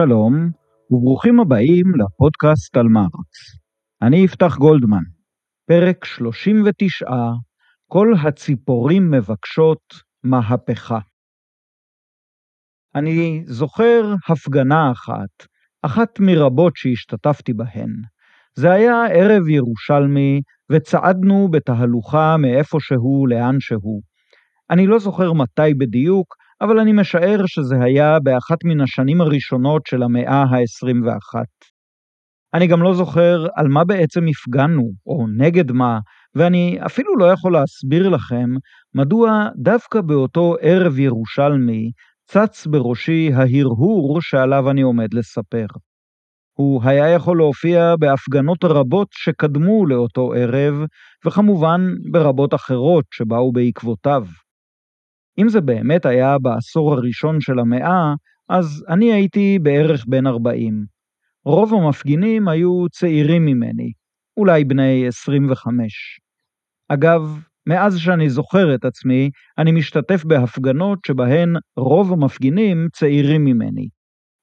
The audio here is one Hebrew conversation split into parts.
Shalom. וברוכים הבאים לפודקאסט על מרקס. אני יפתח גולדמן, פרק 39, כל הציפורים מבקשות מהפכה. אני זוכר הפגנה אחת, אחת מרבות שהשתתפתי בהן. זה היה ערב ירושלמי, וצעדנו בתהלוכה מאיפשהו לאן שהוא. אני לא זוכר מתי בדיוק, אבל אני משער שזה היה באחת מן השנים הראשונות של המאה ה-21. אני גם לא זוכר על מה בעצם הפגנו, או נגד מה, ואני אפילו לא יכול להסביר לכם מדוע דווקא באותו ערב ירושלמי צץ בראשי ההרהור שעליו אני עומד לספר. הוא היה יכול להופיע בהפגנות רבות שקדמו לאותו ערב, וכמובן ברבות אחרות שבאו בעקבותיו. אם זה באמת היה בעשור הראשון של המאה, אז אני הייתי בערך בן 40. רוב המפגינים היו צעירים ממני, אולי בני 25. אגב, מאז שאני זוכר את עצמי, אני משתתף בהפגנות שבהן רוב המפגינים צעירים ממני,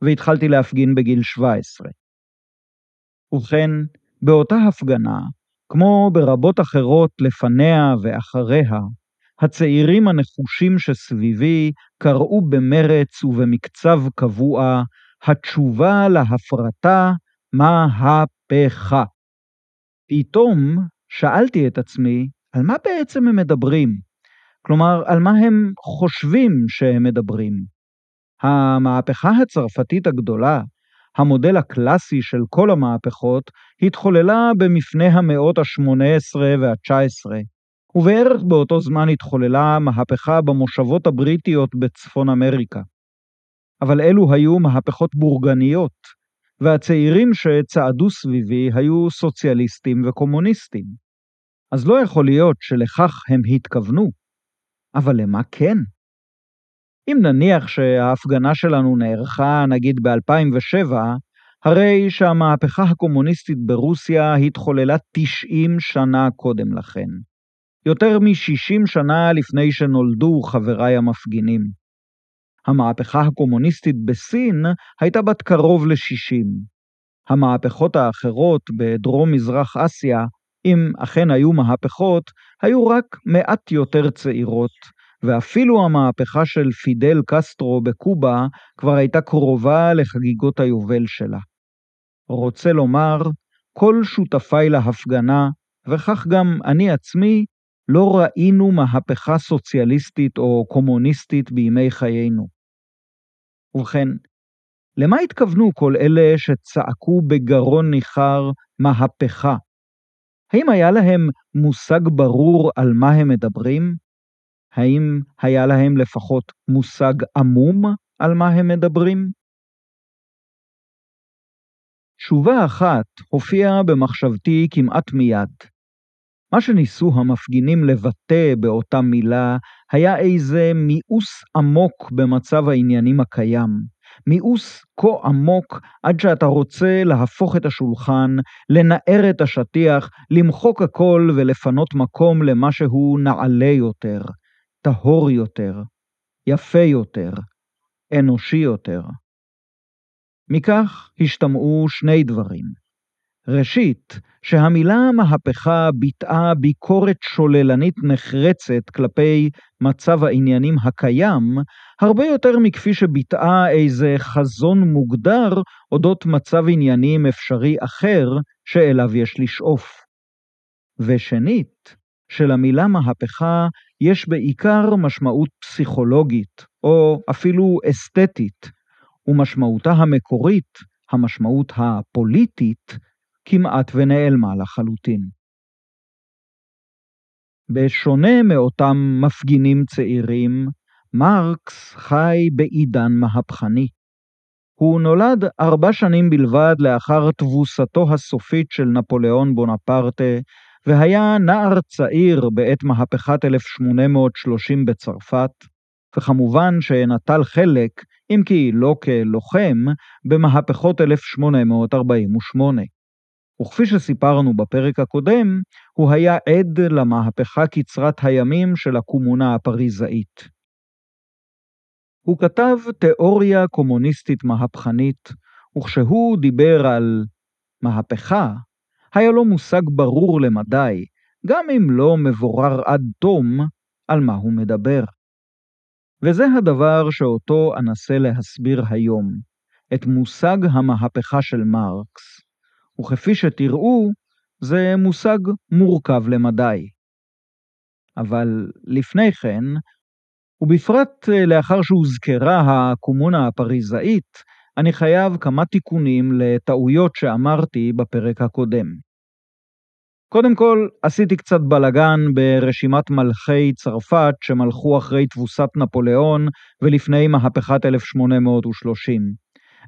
והתחלתי להפגין בגיל 17. ובכן, באותה הפגנה, כמו ברבות אחרות לפניה ואחריה, הצעירים הנחושים שסביבי קראו במרץ ובמקצב קבוע, התשובה להפרטה מהפכה. פתאום שאלתי את עצמי, על מה בעצם הם מדברים? כלומר, על מה הם חושבים שהם מדברים? המהפכה הצרפתית הגדולה, המודל הקלאסי של כל המהפכות, התחוללה במפנה המאות ה-18 וה-19, ובערך באותו זמן התחוללה מהפכה במושבות הבריטיות בצפון אמריקה. אבל אלו היו מהפכות בורגניות, והצעירים שצעדו סביבי היו סוציאליסטים וקומוניסטים. אז לא יכול להיות שלכך הם התכוונו. אבל למה כן? אם נניח שההפגנה שלנו נערכה נגיד ב-2007, הרי שהמהפכה הקומוניסטית ברוסיה התחוללה 90 שנה קודם לכן. יותר מ-60 שנה לפני שנולדו חבריי המפגינים. המהפכה הקומוניסטית בסין הייתה בת קרוב ל-60. המהפכות האחרות בדרום-מזרח אסיה, אם אכן היו מהפכות, היו רק מעט יותר צעירות, ואפילו המהפכה של פידל קסטרו בקובה כבר הייתה קרובה לחגיגות היובל שלה. רוצה לומר, כל שותפיי להפגנה, וכך גם אני עצמי, לא ראינו מהפכה סוציאליסטית או קומוניסטית בימי חיינו. ובכן, למה התכוונו כל אלה שצעקו בגרון ניחר מהפכה? האם היה להם מושג ברור על מה הם מדברים? האם היה להם לפחות מושג עמום על מה הם מדברים? תשובה אחת הופיעה במחשבתי כמעט מיד. מה שניסו המפגינים לבטא באותה מילה היה איזה מיאוס עמוק במצב העניינים הקיים. מיאוס כה עמוק עד שאתה רוצה להפוך את השולחן, לנער את השטיח, למחוק הכל ולפנות מקום למשהו נעלה יותר, טהור יותר, יפה יותר, אנושי יותר. מכך השתמעו שני דברים. ראשית, שהמילה מהפכה ביטאה ביקורת שוללנית נחרצת כלפי מצב העניינים הקיים, הרבה יותר מכפי שביטאה איזה חזון מוגדר אודות מצב עניינים אפשרי אחר שאליו יש לשאוף. ושנית, שלמילה מהפכה יש בעיקר משמעות פסיכולוגית, או אפילו אסתטית, ומשמעותה המקורית, המשמעות הפוליטית, כמעט ונעלמה לחלוטין. בשונה מאותם מפגינים צעירים, מרקס חי בעידן מהפכני. הוא נולד ארבע שנים בלבד לאחר תבוסתו הסופית של נפוליאון בונפרטה, והיה נער צעיר בעת מהפכת 1830 בצרפת, וכמובן שנטל חלק, אם כי לא כלוחם, במהפכות 1848. וכפי שסיפרנו בפרק הקודם, הוא היה עד למהפכה קצרת הימים של הקומונה הפריזאית. הוא כתב תיאוריה קומוניסטית מהפכנית, וכשהוא דיבר על מהפכה, היה לו מושג ברור למדי, גם אם לא מבורר עד תום, על מה הוא מדבר. וזה הדבר שאותו אנסה להסביר היום, את מושג המהפכה של מרקס, וכפי שתראו, זה מושג מורכב למדי. אבל לפני כן, ובפרט לאחר שהוזכרה הקומונה הפריזאית, אני חייב כמה תיקונים לטעויות שאמרתי בפרק הקודם. קודם כל, עשיתי קצת בלגן ברשימת מלכי צרפת שמלכו אחרי תבוסת נפוליאון ולפני מהפכת 1830.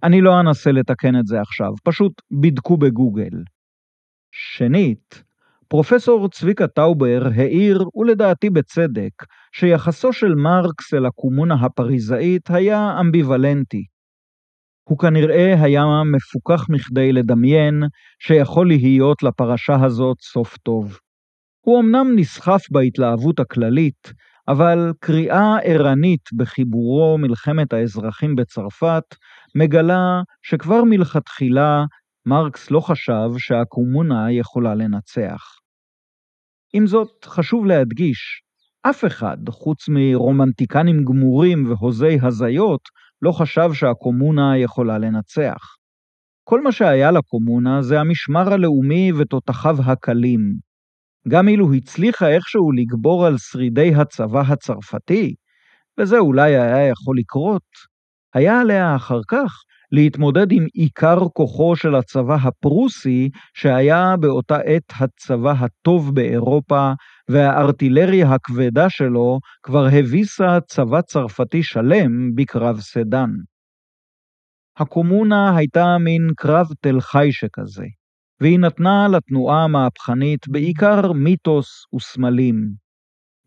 אני לא אנסה לתקן את זה עכשיו, פשוט בדקו בגוגל. שנית, פרופסור צביקה טאובר העיר, ולדעתי בצדק, שיחסו של מרקס אל הקומונה הפריזאית היה אמביוולנטי. הוא כנראה היה מפוכח מכדי לדמיין שיכול להיות לפרשה הזאת סוף טוב. הוא אמנם נסחף בהתלהבות הכללית, אבל קריאה ערנית בחיבורו מלחמת האזרחים בצרפת מגלה שכבר מלכתחילה מרקס לא חשב שהקומונה יכולה לנצח. עם זאת, חשוב להדגיש, אף אחד, חוץ מרומנטיקנים גמורים והוזי הזיות, לא חשב שהקומונה יכולה לנצח. כל מה שהיה לקומונה זה המשמר הלאומי ותותחיו הקלים. גם אילו הצליחה איכשהו לגבור על שרידי הצבא הצרפתי, וזה אולי היה יכול לקרות, היה עליה אחר כך להתמודד עם עיקר כוחו של הצבא הפרוסי, שהיה באותה עת הצבא הטוב באירופה, והארטילריה הכבדה שלו כבר הביסה צבא צרפתי שלם בקרב סדן. הקומונה הייתה מין קרב תל חי שכזה, והיא נתנה לתנועה המהפכנית בעיקר מיתוס וסמלים.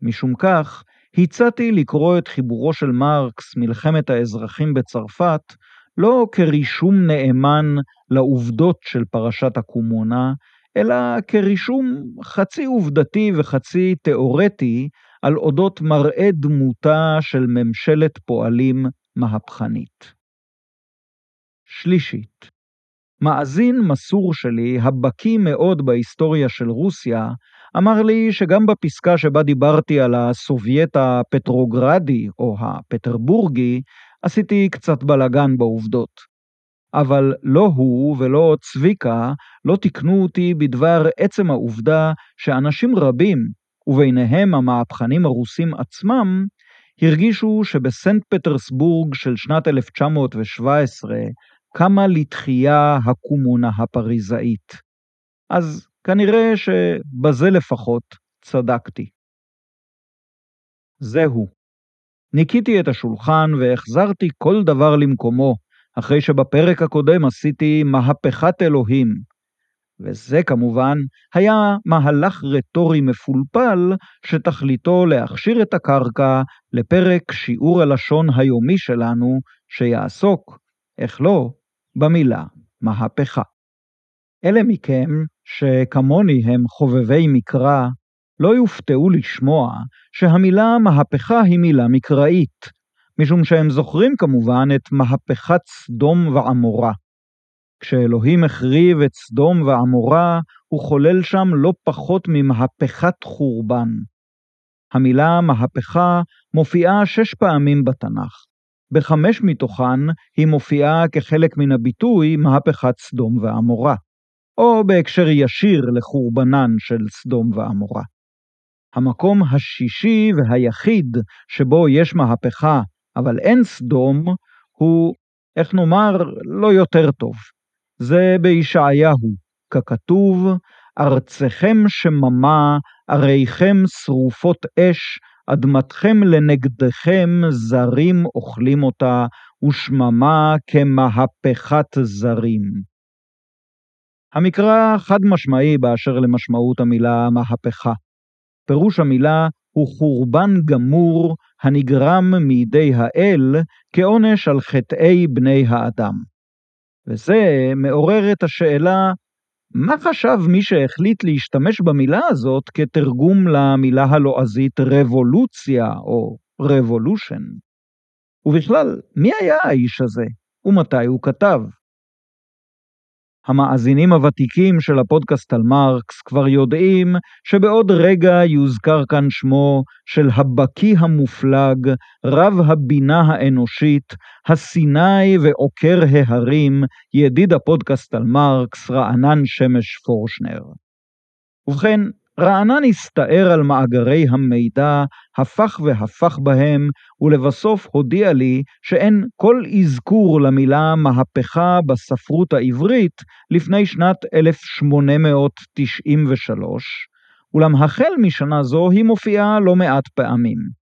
משום כך, הצעתי לקרוא את חיבורו של מרקס, מלחמת האזרחים בצרפת, לא כרישום נאמן לעובדות של פרשת הקומונה, אלא כרישום חצי עובדתי וחצי תאורטי על אודות מראה דמותה של ממשלת פועלים מהפכנית. שלישית, מאזין מסור שלי, הבקיא מאוד בהיסטוריה של רוסיה, אמר לי שגם בפסקה שבה דיברתי על הסובייט הפטרוגרדי או הפטרבורגי, עשיתי קצת בלגן בעובדות. אבל לא הוא ולא צביקה לא תיקנו אותי בדבר עצם העובדה שאנשים רבים, וביניהם המהפכנים הרוסים עצמם, הרגישו שבסנט פטרסבורג של שנת 1917 קמה לתחייה הקומונה הפריזאית. אז כנראה שבזה לפחות צדקתי. זהו. ניקיתי את השולחן והחזרתי כל דבר למקומו, אחרי שבפרק הקודם עשיתי מהפכת אלוהים. וזה כמובן היה מהלך רטורי מפולפל, שתכליתו להכשיר את הקרקע לפרק שיעור הלשון היומי שלנו, שיעסוק, איך לא, במילה מהפכה. אלה מכם שכמוני הם חובבי מקרא, לא יופתעו לשמוע שהמילה מהפכה היא מילה מקראית, משום שהם זוכרים כמובן את מהפכת סדום ועמורה. כשאלוהים החריב את סדום ועמורה, הוא חולל שם לא פחות ממהפכת חורבן. המילה מהפכה מופיעה שש פעמים בתנ"ך. בחמש מתוכן היא מופיעה כחלק מן הביטוי מהפכת סדום ועמורה, או בהקשר ישיר לחורבנן של סדום ועמורה. המקום השישי והיחיד שבו יש מהפכה אבל אין סדום, הוא, איך נאמר, לא יותר טוב. זה בישעיהו, ככתוב, ארצכם שממה, עריכם שרופות אש, אדמתכם לנגדכם זרים אוכלים אותה, ושממה כמהפכת זרים. המקרא חד משמעי באשר למשמעות המילה מהפכה. פירוש המילה הוא חורבן גמור הנגרם מידי האל כעונש על חטאי בני האדם. וזה מעורר את השאלה, מה חשב מי שהחליט להשתמש במילה הזאת כתרגום למילה הלועזית רבולוציה או רבולושן? ובכלל, מי היה האיש הזה, ומתי הוא כתב? המאזינים הוותיקים של הפודקאסט על מרקס כבר יודעים שבעוד רגע יוזכר כאן שמו של הבקי המופלג, רב הבינה האנושית, הסיני ועוקר ההרים, ידיד הפודקאסט על מרקס, רענן שמש פורשנר. ובכן, רענן הסתער על מאגרי המידע, הפך והפך בהם, ולבסוף הודיע לי שאין כל אזכור למילה מהפכה בספרות העברית לפני שנת 1893, אולם החל משנה זו היא מופיעה לא מעט פעמים.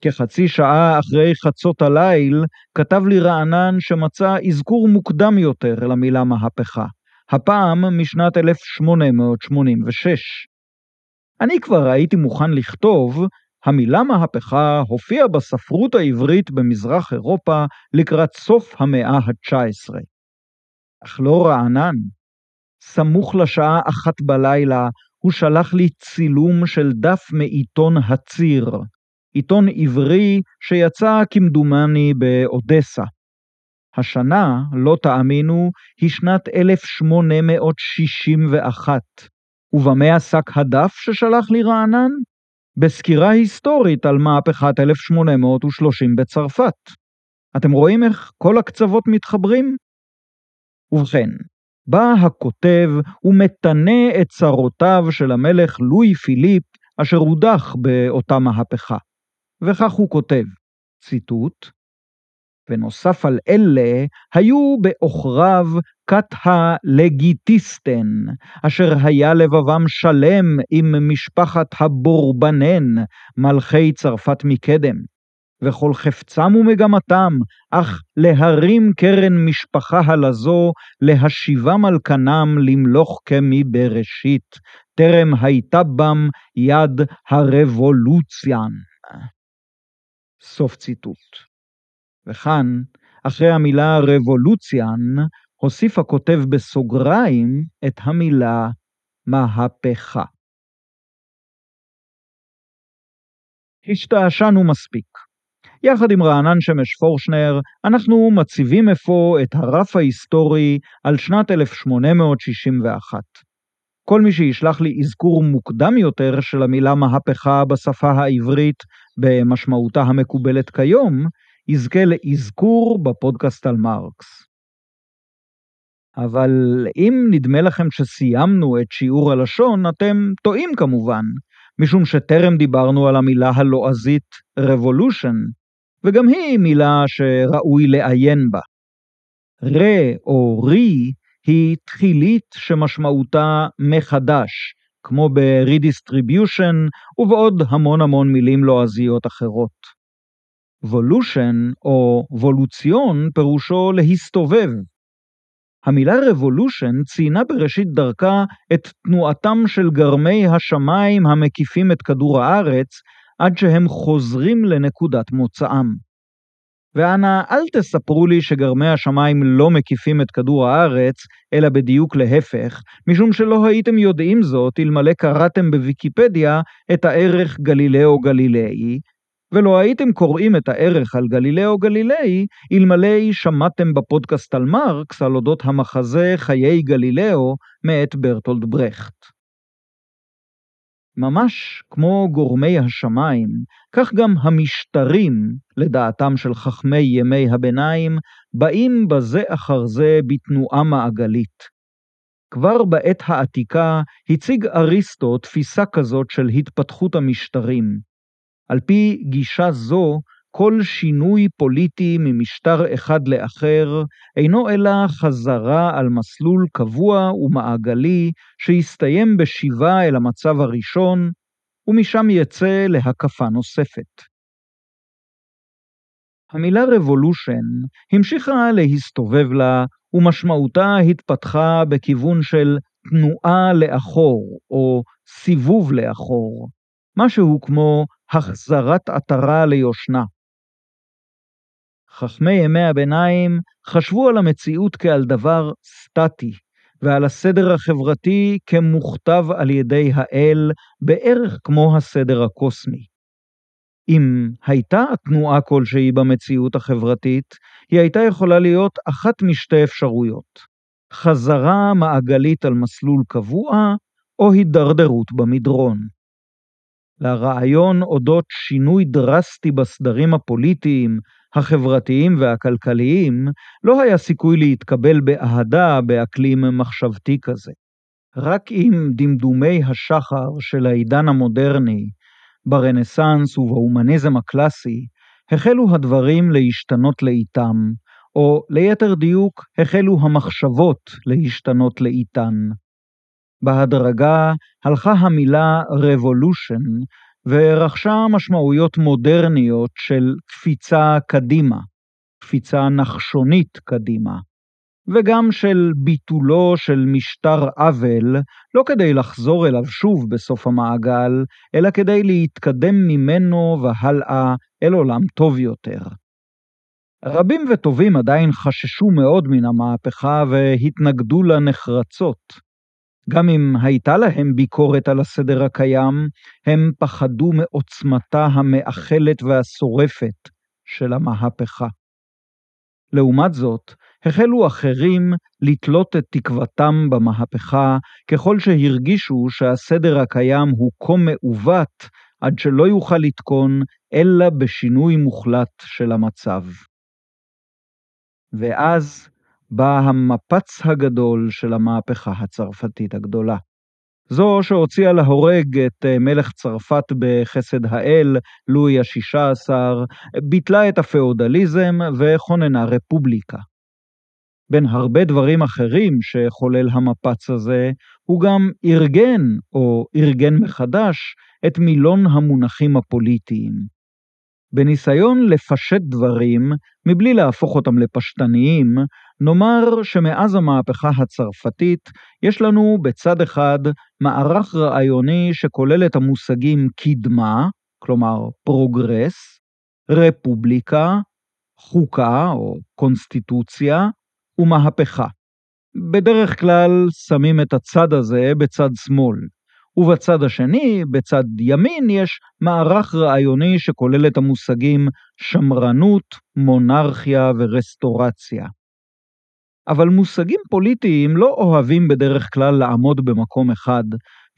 כחצי שעה אחרי חצות הליל, כתב לי רענן שמצא אזכור מוקדם יותר למילה מהפכה. הפעם משנת 1886. אני כבר הייתי מוכן לכתוב, המילה מהפכה הופיעה בספרות העברית במזרח אירופה לקראת סוף המאה ה-19. אך לא רענן. סמוך לשעה אחת בלילה, הוא שלח לי צילום של דף מעיתון הציר, עיתון עברי שיצא כמדומני באודסה. השנה, לא תאמינו, היא שנת 1861. ובמה עסק הדף ששלח לי רענן? בסקירה היסטורית על מהפכת 1830 בצרפת. אתם רואים איך כל הקצוות מתחברים? ובכן, בא הכותב ומתנה את צרותיו של המלך לואי פיליפ, אשר הודח באותה מהפכה. וכך הוא כותב, ציטוט, ונוסף על אלה, היו בעוכריו כת הלגיטיסטן, אשר היה לבבם שלם עם משפחת הבורבנן, מלכי צרפת מקדם. וכל חפצם ומגמתם, אך להרים קרן משפחה הלזו, להשיבם על כנם למלוך כמבראשית, טרם הייתה בם יד הרבולוציאן. סוף ציטוט. וכאן, אחרי המילה רבולוציאן, הוסיף הכותב בסוגריים את המילה מהפכה. השתעשענו מספיק. יחד עם רענן שמש פורשנר, אנחנו מציבים אפוא את הרף ההיסטורי על שנת 1861. כל מי שישלח לי אזכור מוקדם יותר של המילה מהפכה בשפה העברית במשמעותה המקובלת כיום, יזכה לאזכור בפודקאסט על מרקס. אבל אם נדמה לכם שסיימנו את שיעור הלשון, אתם טועים כמובן, משום שטרם דיברנו על המילה הלועזית revolution, וגם היא מילה שראוי לעיין בה. רה או רי היא תחילית שמשמעותה מחדש, כמו ב-redistribution ובעוד המון המון מילים לועזיות אחרות. וולושן או וולוציון פירושו להסתובב. המילה רבולושן ציינה בראשית דרכה את תנועתם של גרמי השמיים המקיפים את כדור הארץ עד שהם חוזרים לנקודת מוצאם. ואנא, אל תספרו לי שגרמי השמיים לא מקיפים את כדור הארץ, אלא בדיוק להפך, משום שלא הייתם יודעים זאת אלמלא קראתם בוויקיפדיה את הערך גלילאו גלילאי, ולא הייתם קוראים את הערך על גלילאו גלילאי, אלמלא שמעתם בפודקאסט על מרקס על אודות המחזה חיי גלילאו מאת ברטולד ברכט. ממש כמו גורמי השמיים, כך גם המשטרים, לדעתם של חכמי ימי הביניים, באים בזה אחר זה בתנועה מעגלית. כבר בעת העתיקה הציג אריסטו תפיסה כזאת של התפתחות המשטרים, על פי גישה זו, כל שינוי פוליטי ממשטר אחד לאחר אינו אלא חזרה על מסלול קבוע ומעגלי שהסתיים בשיבה אל המצב הראשון, ומשם יצא להקפה נוספת. המילה רבולושן המשיכה להסתובב לה, ומשמעותה התפתחה בכיוון של תנועה לאחור, או סיבוב לאחור, משהו כמו החזרת עטרה ליושנה. חכמי ימי הביניים חשבו על המציאות כעל דבר סטטי, ועל הסדר החברתי כמוכתב על ידי האל, בערך כמו הסדר הקוסמי. אם הייתה תנועה כלשהי במציאות החברתית, היא הייתה יכולה להיות אחת משתי אפשרויות, חזרה מעגלית על מסלול קבוע, או הידרדרות במדרון. לרעיון אודות שינוי דרסטי בסדרים הפוליטיים, החברתיים והכלכליים, לא היה סיכוי להתקבל באהדה באקלים מחשבתי כזה. רק עם דמדומי השחר של העידן המודרני, ברנסאנס ובהומניזם הקלאסי, החלו הדברים להשתנות לאיתם, או ליתר דיוק, החלו המחשבות להשתנות לאיתן. בהדרגה הלכה המילה revolution ורכשה משמעויות מודרניות של קפיצה קדימה, קפיצה נחשונית קדימה, וגם של ביטולו של משטר עוול, לא כדי לחזור אליו שוב בסוף המעגל, אלא כדי להתקדם ממנו והלאה אל עולם טוב יותר. רבים וטובים עדיין חששו מאוד מן המהפכה והתנגדו לה נחרצות. גם אם הייתה להם ביקורת על הסדר הקיים, הם פחדו מעוצמתה המאכלת והשורפת של המהפכה. לעומת זאת, החלו אחרים לתלות את תקוותם במהפכה ככל שהרגישו שהסדר הקיים הוא כה מעוות עד שלא יוכל לתקון אלא בשינוי מוחלט של המצב. ואז בא המפץ הגדול של המהפכה הצרפתית הגדולה. זו שהוציאה להורג את אה, מלך צרפת בחסד האל, לואי השישה עשר, ביטלה את הפאודליזם וכוננה רפובליקה. בין הרבה דברים אחרים שחולל המפץ הזה, הוא גם ארגן, או ארגן מחדש, את מילון המונחים הפוליטיים. בניסיון לפשט דברים, מבלי להפוך אותם לפשטניים, נאמר שמאז המהפכה הצרפתית יש לנו בצד אחד מערך רעיוני שכולל את המושגים קדמה, כלומר progress, רפובליקה, חוקה או קונסטיטוציה, ומהפכה. בדרך כלל שמים את הצד הזה בצד שמאל, ובצד השני, בצד ימין, יש מערך רעיוני שכולל את המושגים שמרנות, מונרכיה ורסטורציה. אבל מושגים פוליטיים לא אוהבים בדרך כלל לעמוד במקום אחד,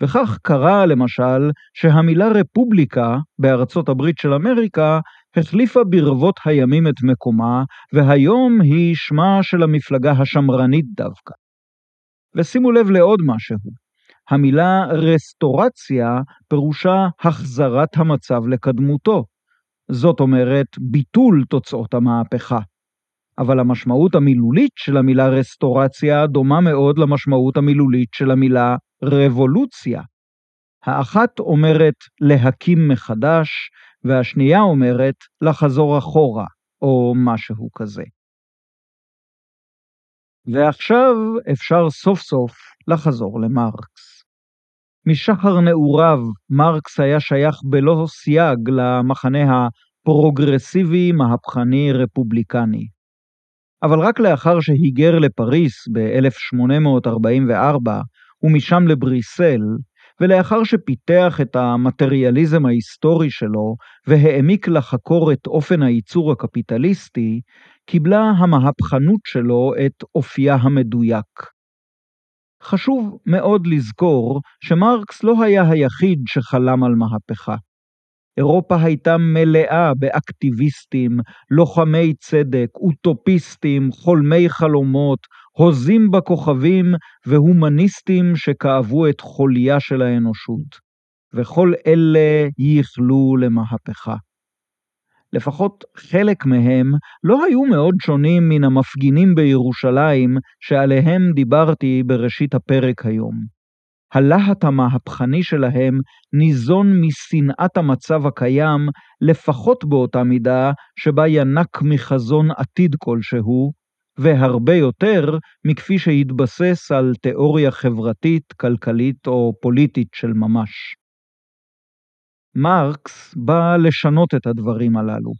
וכך קרה למשל שהמילה רפובליקה בארצות הברית של אמריקה החליפה ברבות הימים את מקומה, והיום היא שמה של המפלגה השמרנית דווקא. ושימו לב לעוד משהו, המילה רסטורציה פירושה החזרת המצב לקדמותו, זאת אומרת ביטול תוצאות המהפכה. אבל המשמעות המילולית של המילה רסטורציה דומה מאוד למשמעות המילולית של המילה רבולוציה. האחת אומרת להקים מחדש, והשנייה אומרת לחזור אחורה, או משהו כזה. ועכשיו אפשר סוף סוף לחזור למרקס. משחר נעוריו, מרקס היה שייך בלא סייג למחנה הפרוגרסיבי, מהפכני, רפובליקני. אבל רק לאחר שהיגר לפריס ב-1844 ומשם לבריסל, ולאחר שפיתח את המטריאליזם ההיסטורי שלו והעמיק לחקור את אופן הייצור הקפיטליסטי, קיבלה המהפכנות שלו את אופייה המדויק. חשוב מאוד לזכור שמרקס לא היה היחיד שחלם על מהפכה. אירופה הייתה מלאה באקטיביסטים, לוחמי צדק, אוטופיסטים, חולמי חלומות, הוזים בכוכבים והומניסטים שכאבו את חוליה של האנושות. וכל אלה ייחלו למהפכה. לפחות חלק מהם לא היו מאוד שונים מן המפגינים בירושלים שעליהם דיברתי בראשית הפרק היום. הלהט המהפכני שלהם ניזון משנאת המצב הקיים, לפחות באותה מידה שבה ינק מחזון עתיד כלשהו, והרבה יותר מכפי שהתבסס על תיאוריה חברתית, כלכלית או פוליטית של ממש. מרקס בא לשנות את הדברים הללו,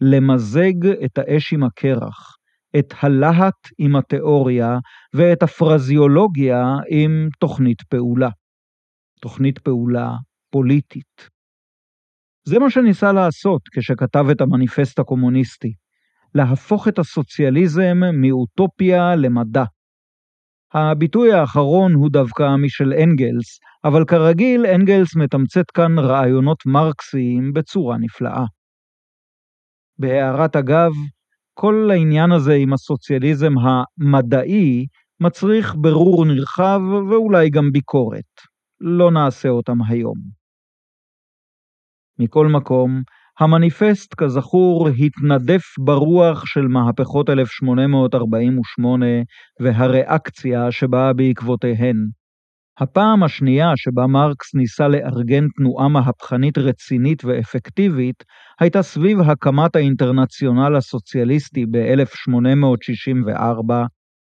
למזג את האש עם הקרח, את הלהט עם התיאוריה ואת הפרזיולוגיה עם תוכנית פעולה. תוכנית פעולה פוליטית. זה מה שניסה לעשות כשכתב את המניפסט הקומוניסטי, להפוך את הסוציאליזם מאוטופיה למדע. הביטוי האחרון הוא דווקא משל אנגלס, אבל כרגיל אנגלס מתמצת כאן רעיונות מרקסיים בצורה נפלאה. בהערת אגב, כל העניין הזה עם הסוציאליזם המדעי מצריך ברור נרחב ואולי גם ביקורת. לא נעשה אותם היום. מכל מקום, המניפסט, כזכור, התנדף ברוח של מהפכות 1848 והריאקציה שבאה בעקבותיהן. הפעם השנייה שבה מרקס ניסה לארגן תנועה מהפכנית רצינית ואפקטיבית, הייתה סביב הקמת האינטרנציונל הסוציאליסטי ב-1864,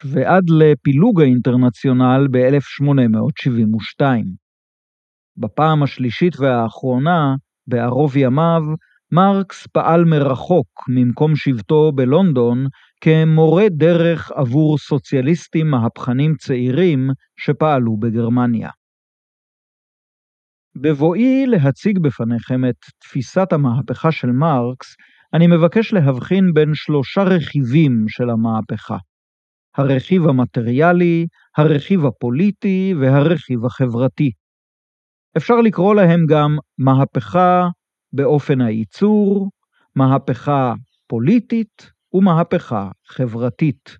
ועד לפילוג האינטרנציונל ב-1872. בפעם השלישית והאחרונה, בערוב ימיו, מרקס פעל מרחוק ממקום שבטו בלונדון כמורה דרך עבור סוציאליסטים מהפכנים צעירים שפעלו בגרמניה. בבואי להציג בפניכם את תפיסת המהפכה של מרקס, אני מבקש להבחין בין שלושה רכיבים של המהפכה. הרכיב המטריאלי, הרכיב הפוליטי והרכיב החברתי. אפשר לקרוא להם גם מהפכה באופן הייצור, מהפכה פוליטית ומהפכה חברתית.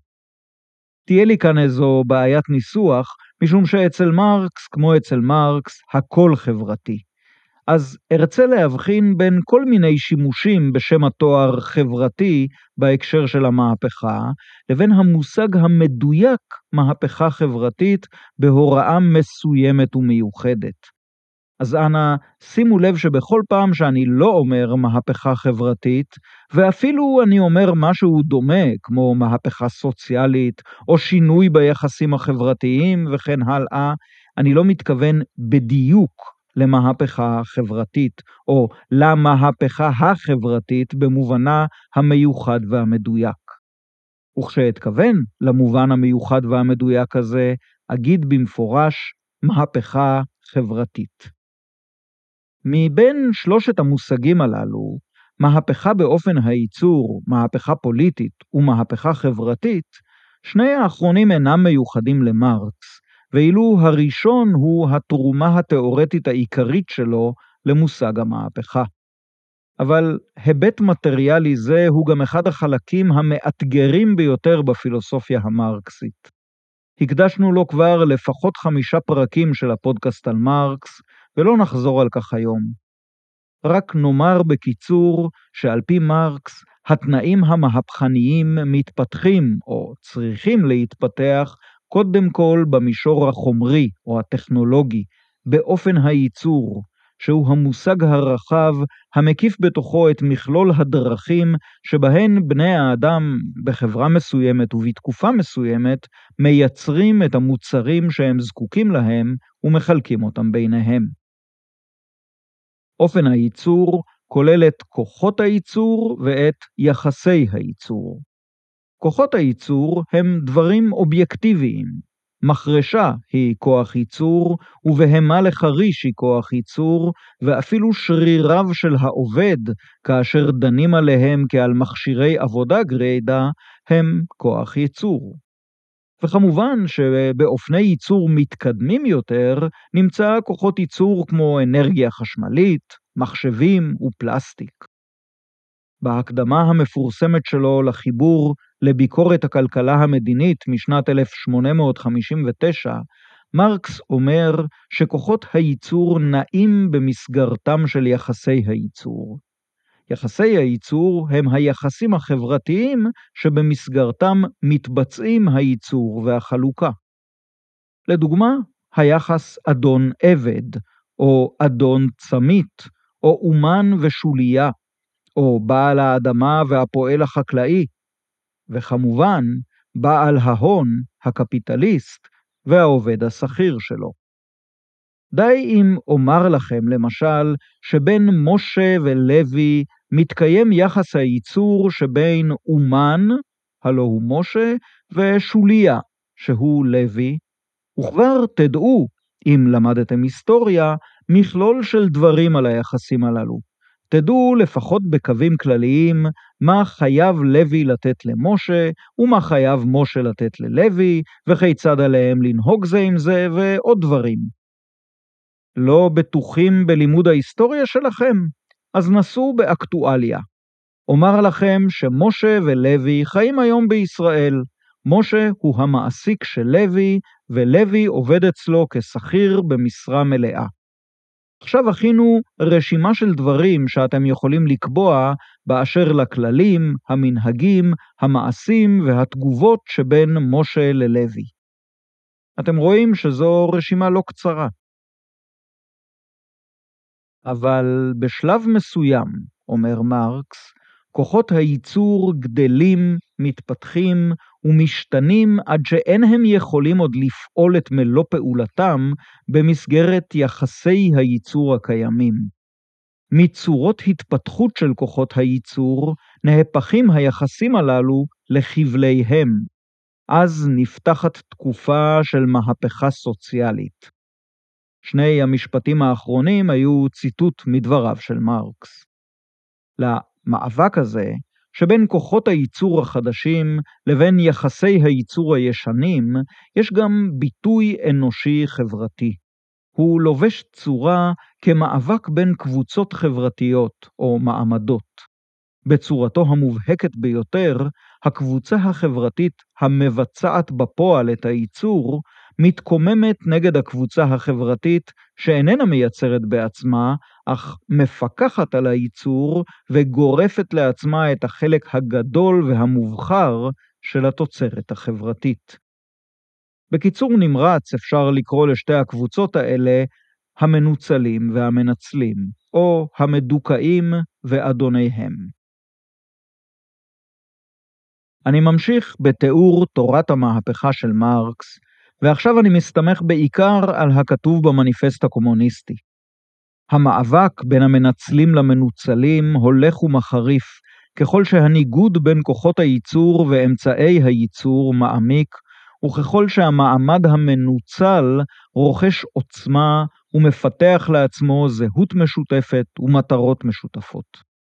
תהיה לי כאן איזו בעיית ניסוח, משום שאצל מרקס, כמו אצל מרקס, הכל חברתי. אז ארצה להבחין בין כל מיני שימושים בשם התואר חברתי בהקשר של המהפכה, לבין המושג המדויק מהפכה חברתית בהוראה מסוימת ומיוחדת. אז אנא, שימו לב שבכל פעם שאני לא אומר מהפכה חברתית, ואפילו אני אומר משהו דומה, כמו מהפכה סוציאלית, או שינוי ביחסים החברתיים וכן הלאה, אני לא מתכוון בדיוק למהפכה חברתית, או למהפכה החברתית במובנה המיוחד והמדויק. וכשאתכוון למובן המיוחד והמדויק הזה, אגיד במפורש מהפכה חברתית. מבין שלושת המושגים הללו, מהפכה באופן הייצור, מהפכה פוליטית ומהפכה חברתית, שני האחרונים אינם מיוחדים למרקס, ואילו הראשון הוא התרומה התאורטית העיקרית שלו למושג המהפכה. אבל היבט מטריאלי זה הוא גם אחד החלקים המאתגרים ביותר בפילוסופיה המרקסית. הקדשנו לו כבר לפחות חמישה פרקים של הפודקאסט על מרקס, ולא נחזור על כך היום. רק נאמר בקיצור שעל פי מרקס, התנאים המהפכניים מתפתחים או צריכים להתפתח קודם כל במישור החומרי או הטכנולוגי, באופן הייצור, שהוא המושג הרחב המקיף בתוכו את מכלול הדרכים שבהן בני האדם בחברה מסוימת ובתקופה מסוימת מייצרים את המוצרים שהם זקוקים להם ומחלקים אותם ביניהם. אופן הייצור כולל את כוחות הייצור ואת יחסי הייצור. כוחות הייצור הם דברים אובייקטיביים. מחרשה היא כוח ייצור, ובהמה לחריש היא כוח ייצור, ואפילו שריריו של העובד, כאשר דנים עליהם כעל מכשירי עבודה גרידא, הם כוח ייצור. וכמובן שבאופני ייצור מתקדמים יותר נמצא כוחות ייצור כמו אנרגיה חשמלית, מחשבים ופלסטיק. בהקדמה המפורסמת שלו לחיבור לביקורת הכלכלה המדינית משנת 1859, מרקס אומר שכוחות הייצור נעים במסגרתם של יחסי הייצור. יחסי הייצור הם היחסים החברתיים שבמסגרתם מתבצעים הייצור והחלוקה. לדוגמה, היחס אדון עבד, או אדון צמית, או אומן ושוליה, או בעל האדמה והפועל החקלאי, וכמובן, בעל ההון, הקפיטליסט, והעובד השכיר שלו. די אם אומר לכם, למשל, שבין משה ולוי מתקיים יחס הייצור שבין אומן, הלא הוא משה, ושוליה, שהוא לוי, וכבר תדעו, אם למדתם היסטוריה, מכלול של דברים על היחסים הללו. תדעו לפחות בקווים כלליים מה חייב לוי לתת למשה, ומה חייב משה לתת ללוי, וכיצד עליהם לנהוג זה עם זה, ועוד דברים. לא בטוחים בלימוד ההיסטוריה שלכם? אז נסו באקטואליה. אומר לכם שמשה ולוי חיים היום בישראל. משה הוא המעסיק של לוי, ולוי עובד אצלו כשכיר במשרה מלאה. עכשיו הכינו רשימה של דברים שאתם יכולים לקבוע באשר לכללים, המנהגים, המעשים והתגובות שבין משה ללוי. אתם רואים שזו רשימה לא קצרה. אבל בשלב מסוים, אומר מרקס, כוחות הייצור גדלים, מתפתחים ומשתנים עד שאין הם יכולים עוד לפעול את מלוא פעולתם במסגרת יחסי הייצור הקיימים. מצורות התפתחות של כוחות הייצור נהפכים היחסים הללו לכבליהם. אז נפתחת תקופה של מהפכה סוציאלית. שני המשפטים האחרונים היו ציטוט מדבריו של מרקס. למאבק הזה, שבין כוחות הייצור החדשים לבין יחסי הייצור הישנים, יש גם ביטוי אנושי חברתי. הוא לובש צורה כמאבק בין קבוצות חברתיות או מעמדות. בצורתו המובהקת ביותר, הקבוצה החברתית המבצעת בפועל את הייצור, מתקוממת נגד הקבוצה החברתית שאיננה מייצרת בעצמה, אך מפקחת על הייצור וגורפת לעצמה את החלק הגדול והמובחר של התוצרת החברתית. בקיצור נמרץ אפשר לקרוא לשתי הקבוצות האלה המנוצלים והמנצלים, או המדוכאים ואדוניהם. אני ממשיך בתיאור תורת המהפכה של מרקס, ועכשיו אני מסתמך בעיקר על הכתוב במניפסט הקומוניסטי. המאבק בין המנצלים למנוצלים הולך ומחריף, ככל שהניגוד בין כוחות הייצור ואמצעי הייצור מעמיק, וככל שהמעמד המנוצל רוכש עוצמה ומפתח לעצמו זהות משותפת ומטרות משותפות.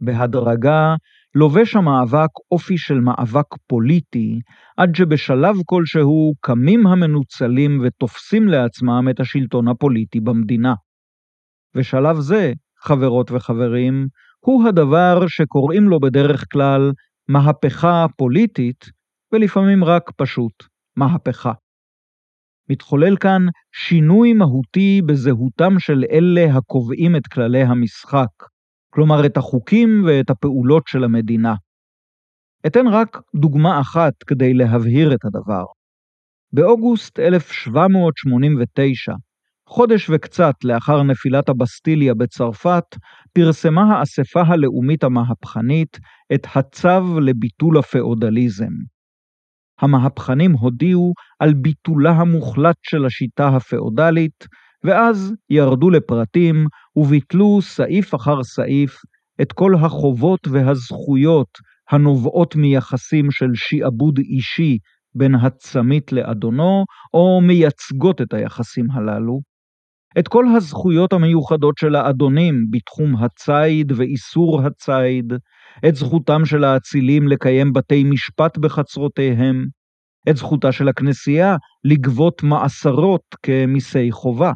בהדרגה לובש המאבק אופי של מאבק פוליטי, עד שבשלב כלשהו קמים המנוצלים ותופסים לעצמם את השלטון הפוליטי במדינה. ושלב זה, חברות וחברים, הוא הדבר שקוראים לו בדרך כלל מהפכה פוליטית, ולפעמים רק פשוט מהפכה. מתחולל כאן שינוי מהותי בזהותם של אלה הקובעים את כללי המשחק, כלומר את החוקים ואת הפעולות של המדינה. אתן רק דוגמה אחת כדי להבהיר את הדבר. באוגוסט 1789, חודש וקצת לאחר נפילת הבסטיליה בצרפת, פרסמה האספה הלאומית המהפכנית את הצו לביטול הפאודליזם. המהפכנים הודיעו על ביטולה המוחלט של השיטה הפאודלית, ואז ירדו לפרטים וביטלו סעיף אחר סעיף את כל החובות והזכויות הנובעות מיחסים של שעבוד אישי בין הצמית לאדונו, או מייצגות את היחסים הללו, את כל הזכויות המיוחדות של האדונים בתחום הציד ואיסור הציד, את זכותם של האצילים לקיים בתי משפט בחצרותיהם, את זכותה של הכנסייה לגבות מעשרות כמיסי חובה,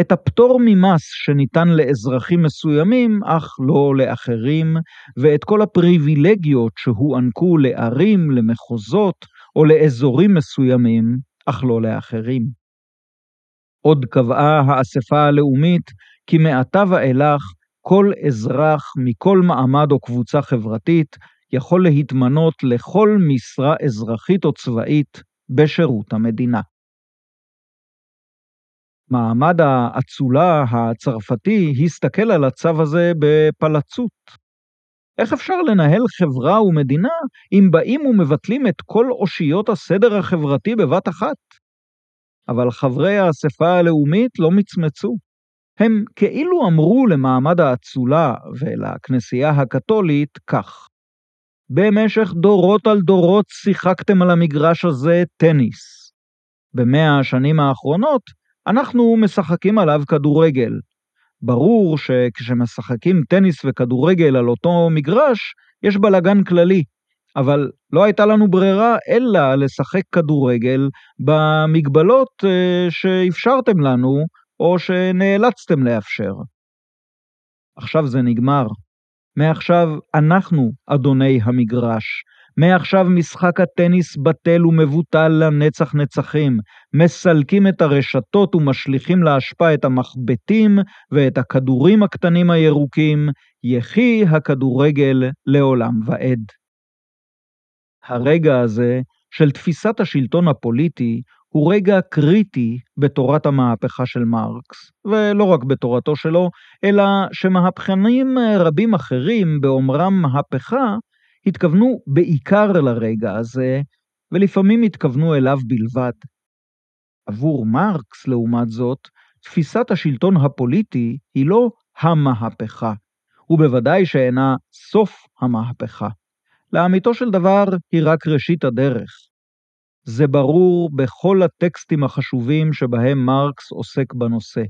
את הפטור ממס שניתן לאזרחים מסוימים, אך לא לאחרים, ואת כל הפריבילגיות שהוענקו לערים, למחוזות או לאזורים מסוימים, אך לא לאחרים. עוד קבעה האספה הלאומית כי מעתה ואילך כל אזרח מכל מעמד או קבוצה חברתית יכול להתמנות לכל משרה אזרחית או צבאית בשירות המדינה. מעמד האצולה הצרפתי הסתכל על הצו הזה בפלצות. איך אפשר לנהל חברה ומדינה אם באים ומבטלים את כל אושיות הסדר החברתי בבת אחת? אבל חברי האספה הלאומית לא מצמצו. הם כאילו אמרו למעמד האצולה ולכנסייה הקתולית כך: במשך דורות על דורות שיחקתם על המגרש הזה טניס. במאה השנים האחרונות אנחנו משחקים עליו כדורגל. ברור שכשמשחקים טניס וכדורגל על אותו מגרש, יש בלגן כללי, אבל לא הייתה לנו ברירה אלא לשחק כדורגל במגבלות אה, שאפשרתם לנו, או שנאלצתם לאפשר. עכשיו זה נגמר. מעכשיו אנחנו אדוני המגרש. מעכשיו משחק הטניס בטל ומבוטל לנצח נצחים. מסלקים את הרשתות ומשליכים לאשפה את המחבטים ואת הכדורים הקטנים הירוקים. יחי הכדורגל לעולם ועד. הרגע הזה של תפיסת השלטון הפוליטי הוא רגע קריטי בתורת המהפכה של מרקס, ולא רק בתורתו שלו, אלא שמהפכנים רבים אחרים באומרם מהפכה, התכוונו בעיקר לרגע הזה, ולפעמים התכוונו אליו בלבד. עבור מרקס, לעומת זאת, תפיסת השלטון הפוליטי היא לא המהפכה, ובוודאי שאינה סוף המהפכה. לאמיתו של דבר היא רק ראשית הדרך. זה ברור בכל הטקסטים החשובים שבהם מרקס עוסק בנושא,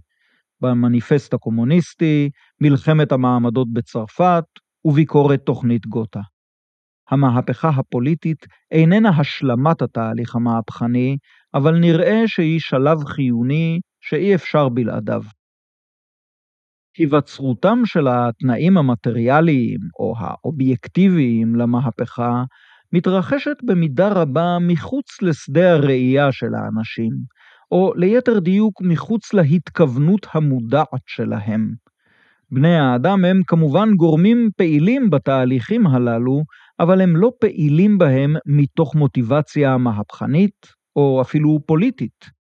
במניפסט הקומוניסטי, מלחמת המעמדות בצרפת וביקורת תוכנית גותה. המהפכה הפוליטית איננה השלמת התהליך המהפכני, אבל נראה שהיא שלב חיוני שאי אפשר בלעדיו. היווצרותם של התנאים המטריאליים או האובייקטיביים למהפכה מתרחשת במידה רבה מחוץ לשדה הראייה של האנשים, או ליתר דיוק מחוץ להתכוונות המודעת שלהם. בני האדם הם כמובן גורמים פעילים בתהליכים הללו, אבל הם לא פעילים בהם מתוך מוטיבציה מהפכנית או אפילו פוליטית.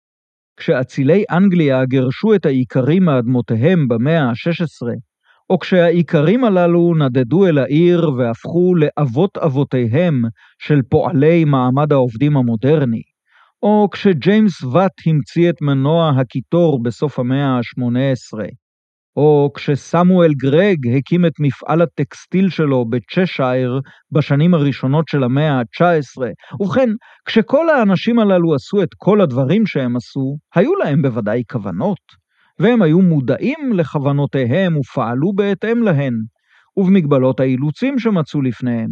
כשאצילי אנגליה גירשו את האיכרים מאדמותיהם במאה ה-16, או כשהאיכרים הללו נדדו אל העיר והפכו לאבות אבותיהם של פועלי מעמד העובדים המודרני, או כשג'יימס ואט המציא את מנוע הקיטור בסוף המאה ה-18, או כשסמואל גרג הקים את מפעל הטקסטיל שלו בצ'שייר בשנים הראשונות של המאה ה-19. ובכן, כשכל האנשים הללו עשו את כל הדברים שהם עשו, היו להם בוודאי כוונות, והם היו מודעים לכוונותיהם ופעלו בהתאם להן, ובמגבלות האילוצים שמצאו לפניהם.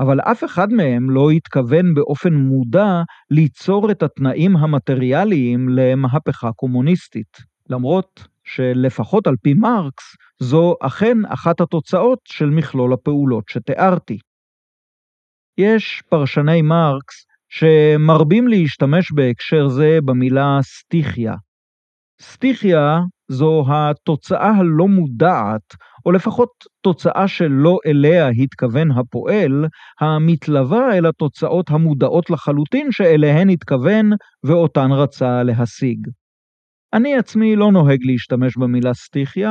אבל אף אחד מהם לא התכוון באופן מודע ליצור את התנאים המטריאליים למהפכה קומוניסטית. למרות שלפחות על פי מרקס, זו אכן אחת התוצאות של מכלול הפעולות שתיארתי. יש פרשני מרקס שמרבים להשתמש בהקשר זה במילה סטיכיה. סטיכיה זו התוצאה הלא מודעת, או לפחות תוצאה שלא אליה התכוון הפועל, המתלווה אל התוצאות המודעות לחלוטין שאליהן התכוון ואותן רצה להשיג. אני עצמי לא נוהג להשתמש במילה סטיכיה,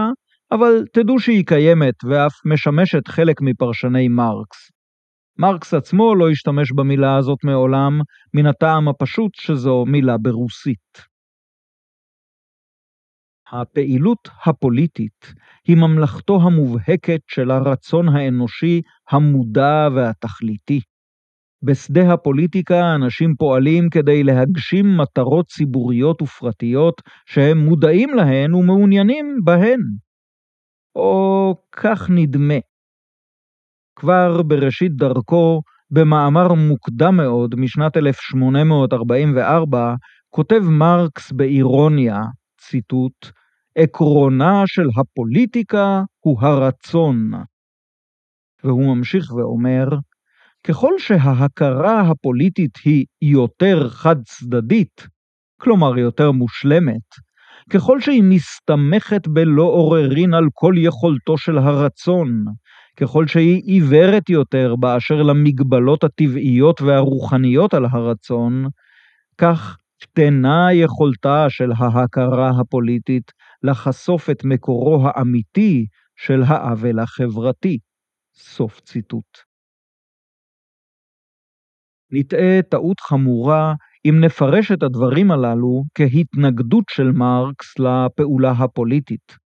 אבל תדעו שהיא קיימת ואף משמשת חלק מפרשני מרקס. מרקס עצמו לא השתמש במילה הזאת מעולם, מן הטעם הפשוט שזו מילה ברוסית. הפעילות הפוליטית היא ממלכתו המובהקת של הרצון האנושי המודע והתכליתי. בשדה הפוליטיקה אנשים פועלים כדי להגשים מטרות ציבוריות ופרטיות שהם מודעים להן ומעוניינים בהן. או כך נדמה. כבר בראשית דרכו, במאמר מוקדם מאוד משנת 1844, כותב מרקס באירוניה, ציטוט, עקרונה של הפוליטיקה הוא הרצון. והוא ממשיך ואומר, ככל שההכרה הפוליטית היא יותר חד-צדדית, כלומר יותר מושלמת, ככל שהיא מסתמכת בלא עוררין על כל יכולתו של הרצון, ככל שהיא עיוורת יותר באשר למגבלות הטבעיות והרוחניות על הרצון, כך קטנה יכולתה של ההכרה הפוליטית לחשוף את מקורו האמיתי של העוול החברתי. סוף ציטוט. נטעה טעות חמורה אם נפרש את הדברים הללו כהתנגדות של מרקס לפעולה הפוליטית.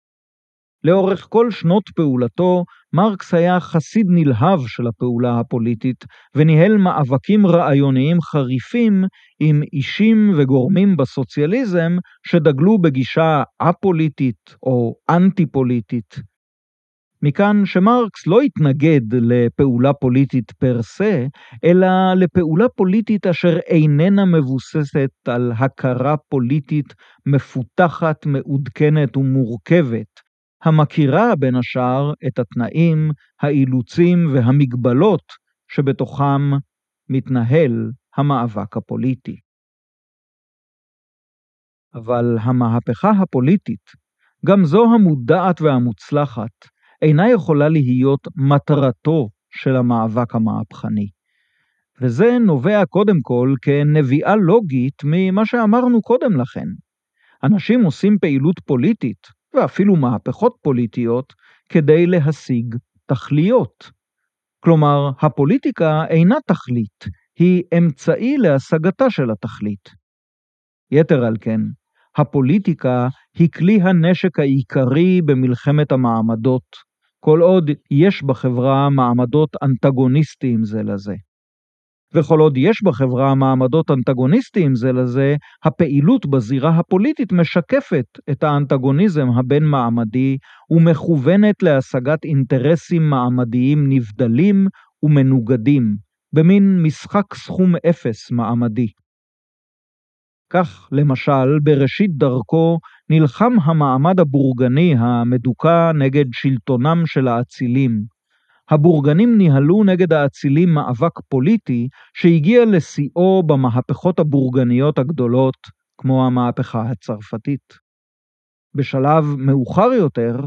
לאורך כל שנות פעולתו, מרקס היה חסיד נלהב של הפעולה הפוליטית, וניהל מאבקים רעיוניים חריפים עם אישים וגורמים בסוציאליזם שדגלו בגישה א-פוליטית או אנטי-פוליטית. מכאן שמרקס לא התנגד לפעולה פוליטית פר סה, אלא לפעולה פוליטית אשר איננה מבוססת על הכרה פוליטית מפותחת, מעודכנת ומורכבת, המכירה בין השאר את התנאים, האילוצים והמגבלות שבתוכם מתנהל המאבק הפוליטי. אבל המהפכה הפוליטית, גם זו המודעת והמוצלחת, אינה יכולה להיות מטרתו של המאבק המהפכני. וזה נובע קודם כל כנביאה לוגית ממה שאמרנו קודם לכן. אנשים עושים פעילות פוליטית ואפילו מהפכות פוליטיות כדי להשיג תכליות. כלומר, הפוליטיקה אינה תכלית, היא אמצעי להשגתה של התכלית. יתר על כן, הפוליטיקה היא כלי הנשק העיקרי במלחמת המעמדות, כל עוד יש בחברה מעמדות אנטגוניסטיים זה לזה. וכל עוד יש בחברה מעמדות אנטגוניסטיים זה לזה, הפעילות בזירה הפוליטית משקפת את האנטגוניזם הבין-מעמדי ומכוונת להשגת אינטרסים מעמדיים נבדלים ומנוגדים, במין משחק סכום אפס מעמדי. כך, למשל, בראשית דרכו נלחם המעמד הבורגני המדוכא נגד שלטונם של האצילים, הבורגנים ניהלו נגד האצילים מאבק פוליטי שהגיע לשיאו במהפכות הבורגניות הגדולות, כמו המהפכה הצרפתית. בשלב מאוחר יותר,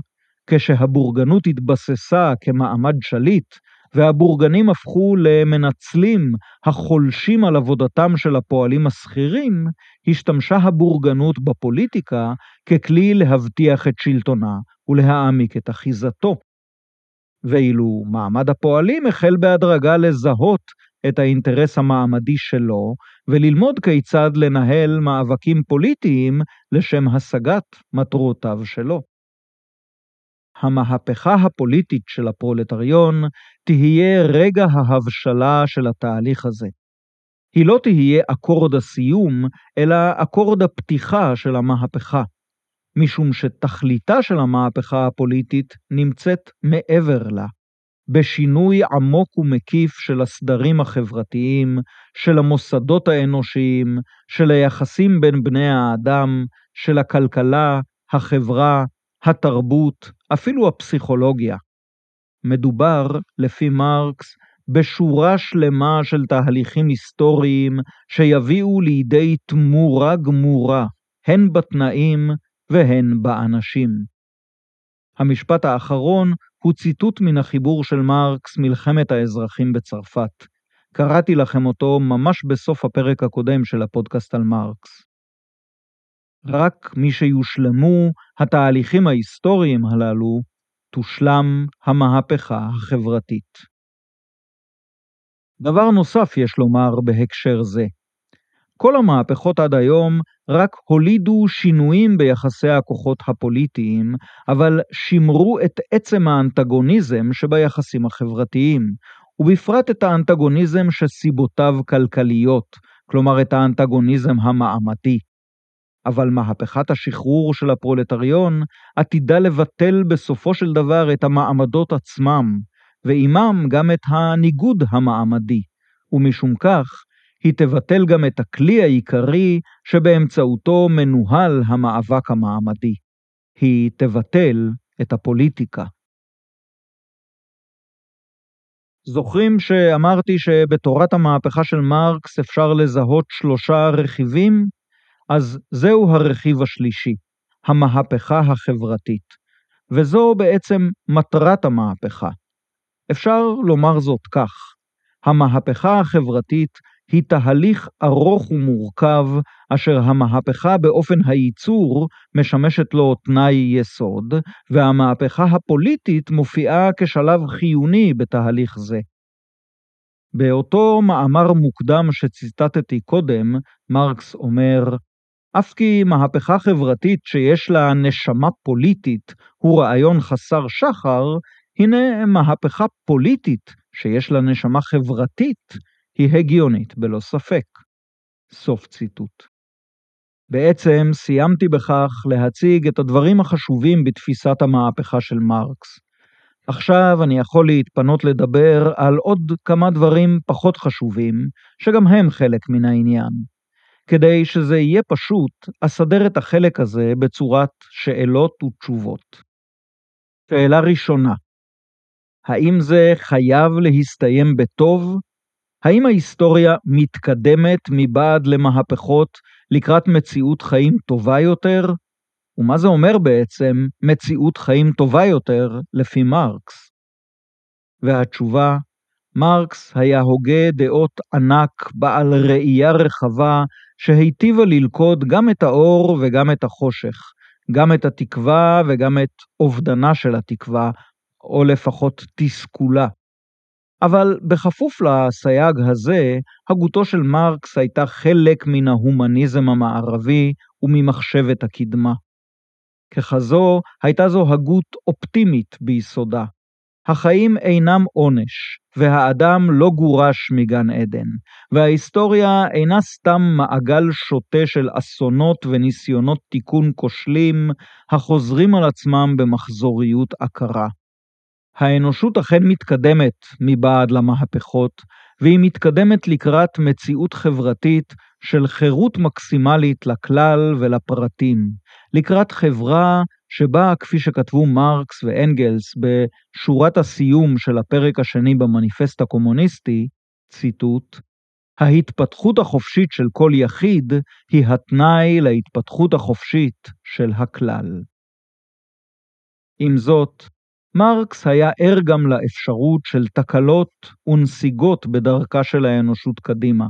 כשהבורגנות התבססה כמעמד שליט, והבורגנים הפכו למנצלים החולשים על עבודתם של הפועלים השכירים, השתמשה הבורגנות בפוליטיקה ככלי להבטיח את שלטונה ולהעמיק את אחיזתו. ואילו מעמד הפועלים החל בהדרגה לזהות את האינטרס המעמדי שלו וללמוד כיצד לנהל מאבקים פוליטיים לשם השגת מטרותיו שלו. המהפכה הפוליטית של הפרולטריון תהיה רגע ההבשלה של התהליך הזה. היא לא תהיה אקורד הסיום, אלא אקורד הפתיחה של המהפכה. משום שתכליתה של המהפכה הפוליטית נמצאת מעבר לה, בשינוי עמוק ומקיף של הסדרים החברתיים, של המוסדות האנושיים, של היחסים בין בני האדם, של הכלכלה, החברה, התרבות, אפילו הפסיכולוגיה. מדובר, לפי מרקס, בשורה שלמה של תהליכים היסטוריים שיביאו לידי תמורה גמורה, הן בתנאים והן באנשים. המשפט האחרון הוא ציטוט מן החיבור של מרקס, מלחמת האזרחים בצרפת. קראתי לכם אותו ממש בסוף הפרק הקודם של הפודקאסט על מרקס. רק מי שיושלמו התהליכים ההיסטוריים הללו, תושלם המהפכה החברתית. דבר נוסף יש לומר בהקשר זה. כל המהפכות עד היום רק הולידו שינויים ביחסי הכוחות הפוליטיים, אבל שימרו את עצם האנטגוניזם שביחסים החברתיים, ובפרט את האנטגוניזם שסיבותיו כלכליות, כלומר את האנטגוניזם המעמדי. אבל מהפכת השחרור של הפרולטריון עתידה לבטל בסופו של דבר את המעמדות עצמם, ועימם גם את הניגוד המעמדי, ומשום כך היא תבטל גם את הכלי העיקרי שבאמצעותו מנוהל המאבק המעמדי. היא תבטל את הפוליטיקה. זוכרים שאמרתי שבתורת המהפכה של מרקס אפשר לזהות שלושה רכיבים? אז זהו הרכיב השלישי, המהפכה החברתית, וזו בעצם מטרת המהפכה. אפשר לומר זאת כך, המהפכה החברתית היא תהליך ארוך ומורכב, אשר המהפכה באופן הייצור משמשת לו תנאי יסוד, והמהפכה הפוליטית מופיעה כשלב חיוני בתהליך זה. באותו מאמר מוקדם שציטטתי קודם, מרקס אומר, אף כי מהפכה חברתית שיש לה נשמה פוליטית הוא רעיון חסר שחר, הנה מהפכה פוליטית שיש לה נשמה חברתית היא הגיונית בלא ספק. סוף ציטוט. בעצם סיימתי בכך להציג את הדברים החשובים בתפיסת המהפכה של מרקס. עכשיו אני יכול להתפנות לדבר על עוד כמה דברים פחות חשובים, שגם הם חלק מן העניין. כדי שזה יהיה פשוט, אסדר את החלק הזה בצורת שאלות ותשובות. שאלה ראשונה, האם זה חייב להסתיים בטוב? האם ההיסטוריה מתקדמת מבעד למהפכות לקראת מציאות חיים טובה יותר? ומה זה אומר בעצם מציאות חיים טובה יותר לפי מרקס? והתשובה, מרקס היה הוגה דעות ענק בעל ראייה רחבה שהיטיבה ללכוד גם את האור וגם את החושך, גם את התקווה וגם את אובדנה של התקווה, או לפחות תסכולה. אבל בכפוף לסייג הזה, הגותו של מרקס הייתה חלק מן ההומניזם המערבי וממחשבת הקדמה. ככזו, הייתה זו הגות אופטימית ביסודה. החיים אינם עונש, והאדם לא גורש מגן עדן, וההיסטוריה אינה סתם מעגל שוטה של אסונות וניסיונות תיקון כושלים, החוזרים על עצמם במחזוריות עקרה. האנושות אכן מתקדמת מבעד למהפכות, והיא מתקדמת לקראת מציאות חברתית של חירות מקסימלית לכלל ולפרטים, לקראת חברה שבה, כפי שכתבו מרקס ואנגלס בשורת הסיום של הפרק השני במניפסט הקומוניסטי, ציטוט, ההתפתחות החופשית של כל יחיד היא התנאי להתפתחות החופשית של הכלל. עם זאת, מרקס היה ער גם לאפשרות של תקלות ונסיגות בדרכה של האנושות קדימה.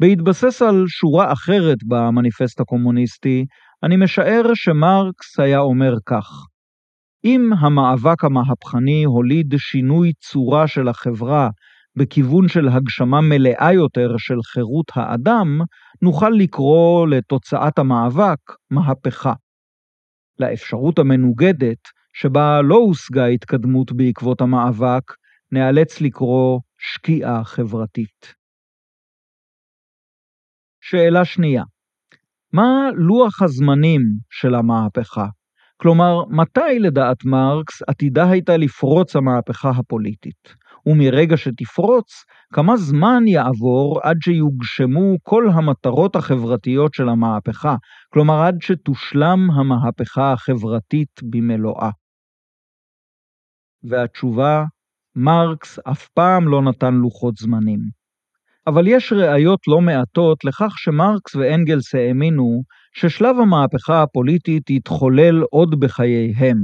בהתבסס על שורה אחרת במניפסט הקומוניסטי, אני משער שמרקס היה אומר כך: אם המאבק המהפכני הוליד שינוי צורה של החברה בכיוון של הגשמה מלאה יותר של חירות האדם, נוכל לקרוא לתוצאת המאבק מהפכה. לאפשרות המנוגדת, שבה לא הושגה התקדמות בעקבות המאבק, נאלץ לקרוא שקיעה חברתית. שאלה שנייה, מה לוח הזמנים של המהפכה? כלומר, מתי לדעת מרקס עתידה הייתה לפרוץ המהפכה הפוליטית? ומרגע שתפרוץ, כמה זמן יעבור עד שיוגשמו כל המטרות החברתיות של המהפכה, כלומר עד שתושלם המהפכה החברתית במלואה. והתשובה, מרקס אף פעם לא נתן לוחות זמנים. אבל יש ראיות לא מעטות לכך שמרקס ואנגלס האמינו ששלב המהפכה הפוליטית יתחולל עוד בחייהם.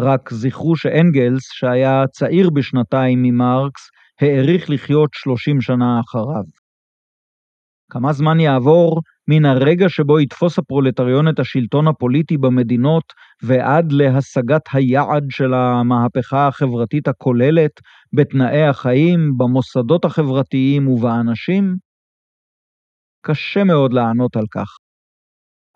רק זכרו שאנגלס, שהיה צעיר בשנתיים ממרקס, העריך לחיות 30 שנה אחריו. כמה זמן יעבור מן הרגע שבו יתפוס הפרולטריון את השלטון הפוליטי במדינות ועד להשגת היעד של המהפכה החברתית הכוללת בתנאי החיים, במוסדות החברתיים ובאנשים? קשה מאוד לענות על כך.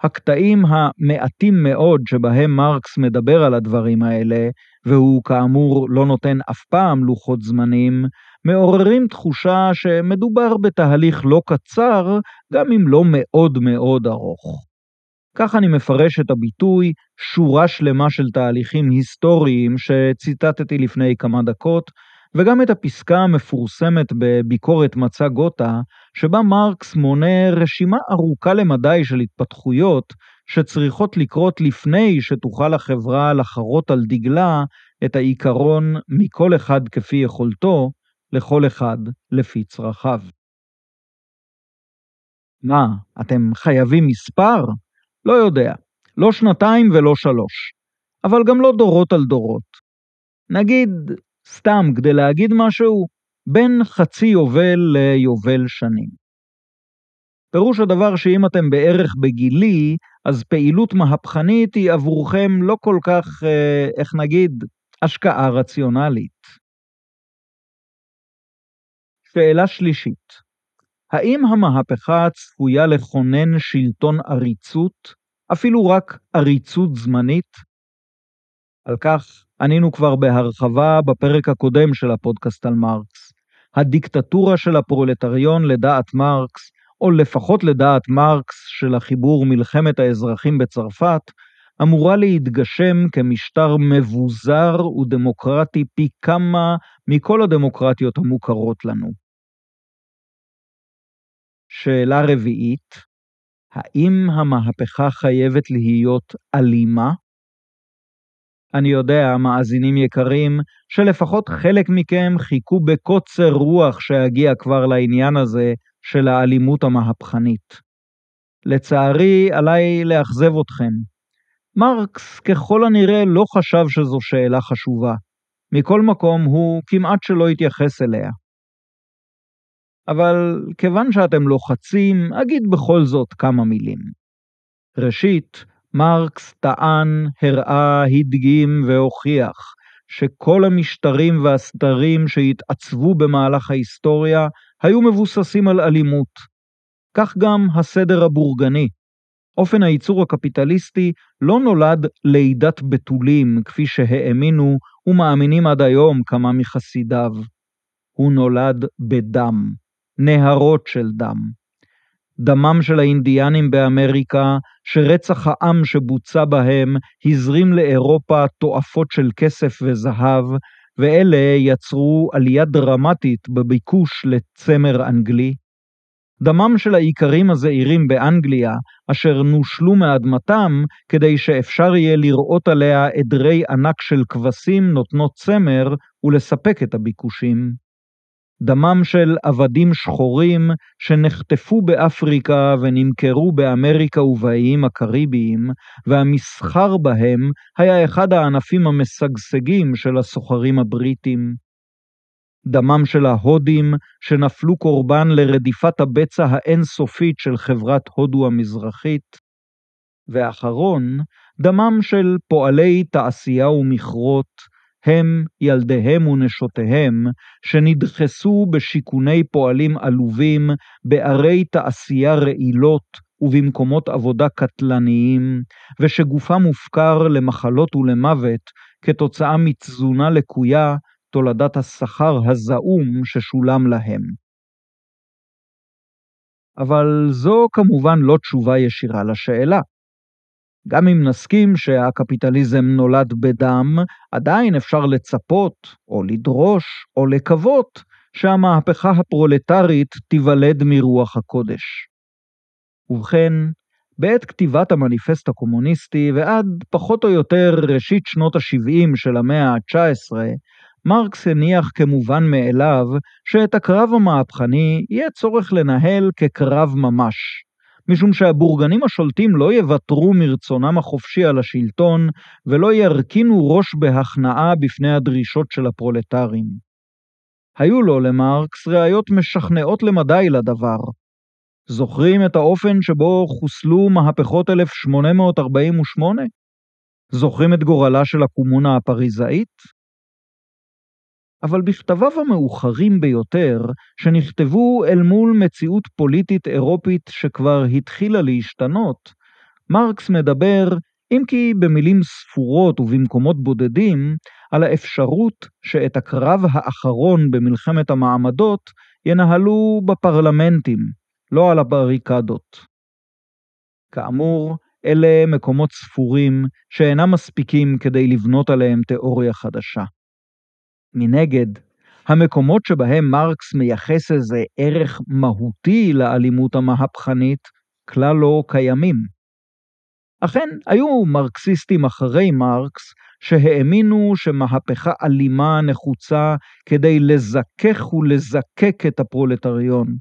הקטעים המעטים מאוד שבהם מרקס מדבר על הדברים האלה, והוא כאמור לא נותן אף פעם לוחות זמנים, מעוררים תחושה שמדובר בתהליך לא קצר, גם אם לא מאוד מאוד ארוך. כך אני מפרש את הביטוי שורה שלמה של תהליכים היסטוריים שציטטתי לפני כמה דקות, וגם את הפסקה המפורסמת בביקורת מצע גותה, שבה מרקס מונה רשימה ארוכה למדי של התפתחויות שצריכות לקרות לפני שתוכל החברה לחרות על דגלה את העיקרון מכל אחד כפי יכולתו, לכל אחד לפי צרכיו. מה, אתם חייבים מספר? לא יודע, לא שנתיים ולא שלוש, אבל גם לא דורות על דורות. נגיד, סתם כדי להגיד משהו, בין חצי יובל ליובל שנים. פירוש הדבר שאם אתם בערך בגילי, אז פעילות מהפכנית היא עבורכם לא כל כך, אה, איך נגיד, השקעה רציונלית. שאלה שלישית, האם המהפכה צפויה לכונן שלטון עריצות, אפילו רק עריצות זמנית? על כך ענינו כבר בהרחבה בפרק הקודם של הפודקאסט על מרקס. הדיקטטורה של הפרולטריון לדעת מרקס, או לפחות לדעת מרקס של החיבור מלחמת האזרחים בצרפת, אמורה להתגשם כמשטר מבוזר ודמוקרטי פי כמה מכל הדמוקרטיות המוכרות לנו. שאלה רביעית, האם המהפכה חייבת להיות אלימה? אני יודע, מאזינים יקרים, שלפחות חלק מכם חיכו בקוצר רוח שאגיע כבר לעניין הזה של האלימות המהפכנית. לצערי, עליי לאכזב אתכם. מרקס ככל הנראה לא חשב שזו שאלה חשובה. מכל מקום, הוא כמעט שלא התייחס אליה. אבל כיוון שאתם לוחצים, אגיד בכל זאת כמה מילים. ראשית, מרקס טען, הראה, הדגים והוכיח שכל המשטרים והסדרים שהתעצבו במהלך ההיסטוריה היו מבוססים על אלימות. כך גם הסדר הבורגני. אופן הייצור הקפיטליסטי לא נולד לידת בתולים, כפי שהאמינו ומאמינים עד היום כמה מחסידיו. הוא נולד בדם, נהרות של דם. דמם של האינדיאנים באמריקה, שרצח העם שבוצע בהם הזרים לאירופה תועפות של כסף וזהב, ואלה יצרו עלייה דרמטית בביקוש לצמר אנגלי. דמם של האיכרים הזעירים באנגליה, אשר נושלו מאדמתם כדי שאפשר יהיה לראות עליה עדרי ענק של כבשים נותנות צמר ולספק את הביקושים. דמם של עבדים שחורים שנחטפו באפריקה ונמכרו באמריקה ובאיים הקריביים, והמסחר בהם היה אחד הענפים המשגשגים של הסוחרים הבריטים. דמם של ההודים שנפלו קורבן לרדיפת הבצע האינסופית של חברת הודו המזרחית. ואחרון, דמם של פועלי תעשייה ומכרות, הם, ילדיהם ונשותיהם, שנדחסו בשיכוני פועלים עלובים, בערי תעשייה רעילות ובמקומות עבודה קטלניים, ושגופם מופקר למחלות ולמוות כתוצאה מתזונה לקויה, תולדת השכר הזעום ששולם להם. אבל זו כמובן לא תשובה ישירה לשאלה. גם אם נסכים שהקפיטליזם נולד בדם, עדיין אפשר לצפות, או לדרוש, או לקוות, שהמהפכה הפרולטרית תיוולד מרוח הקודש. ובכן, בעת כתיבת המניפסט הקומוניסטי ועד פחות או יותר ראשית שנות ה-70 של המאה ה-19, מרקס הניח כמובן מאליו שאת הקרב המהפכני יהיה צורך לנהל כקרב ממש, משום שהבורגנים השולטים לא יוותרו מרצונם החופשי על השלטון, ולא ירכינו ראש בהכנעה בפני הדרישות של הפרולטרים. היו לו, למרקס, ראיות משכנעות למדי לדבר. זוכרים את האופן שבו חוסלו מהפכות 1848? זוכרים את גורלה של הקומונה הפריזאית? אבל בכתביו המאוחרים ביותר, שנכתבו אל מול מציאות פוליטית אירופית שכבר התחילה להשתנות, מרקס מדבר, אם כי במילים ספורות ובמקומות בודדים, על האפשרות שאת הקרב האחרון במלחמת המעמדות ינהלו בפרלמנטים, לא על הבריקדות. כאמור, אלה מקומות ספורים שאינם מספיקים כדי לבנות עליהם תיאוריה חדשה. מנגד, המקומות שבהם מרקס מייחס איזה ערך מהותי לאלימות המהפכנית כלל לא קיימים. אכן, היו מרקסיסטים אחרי מרקס שהאמינו שמהפכה אלימה נחוצה כדי לזכך ולזקק את הפרולטריון.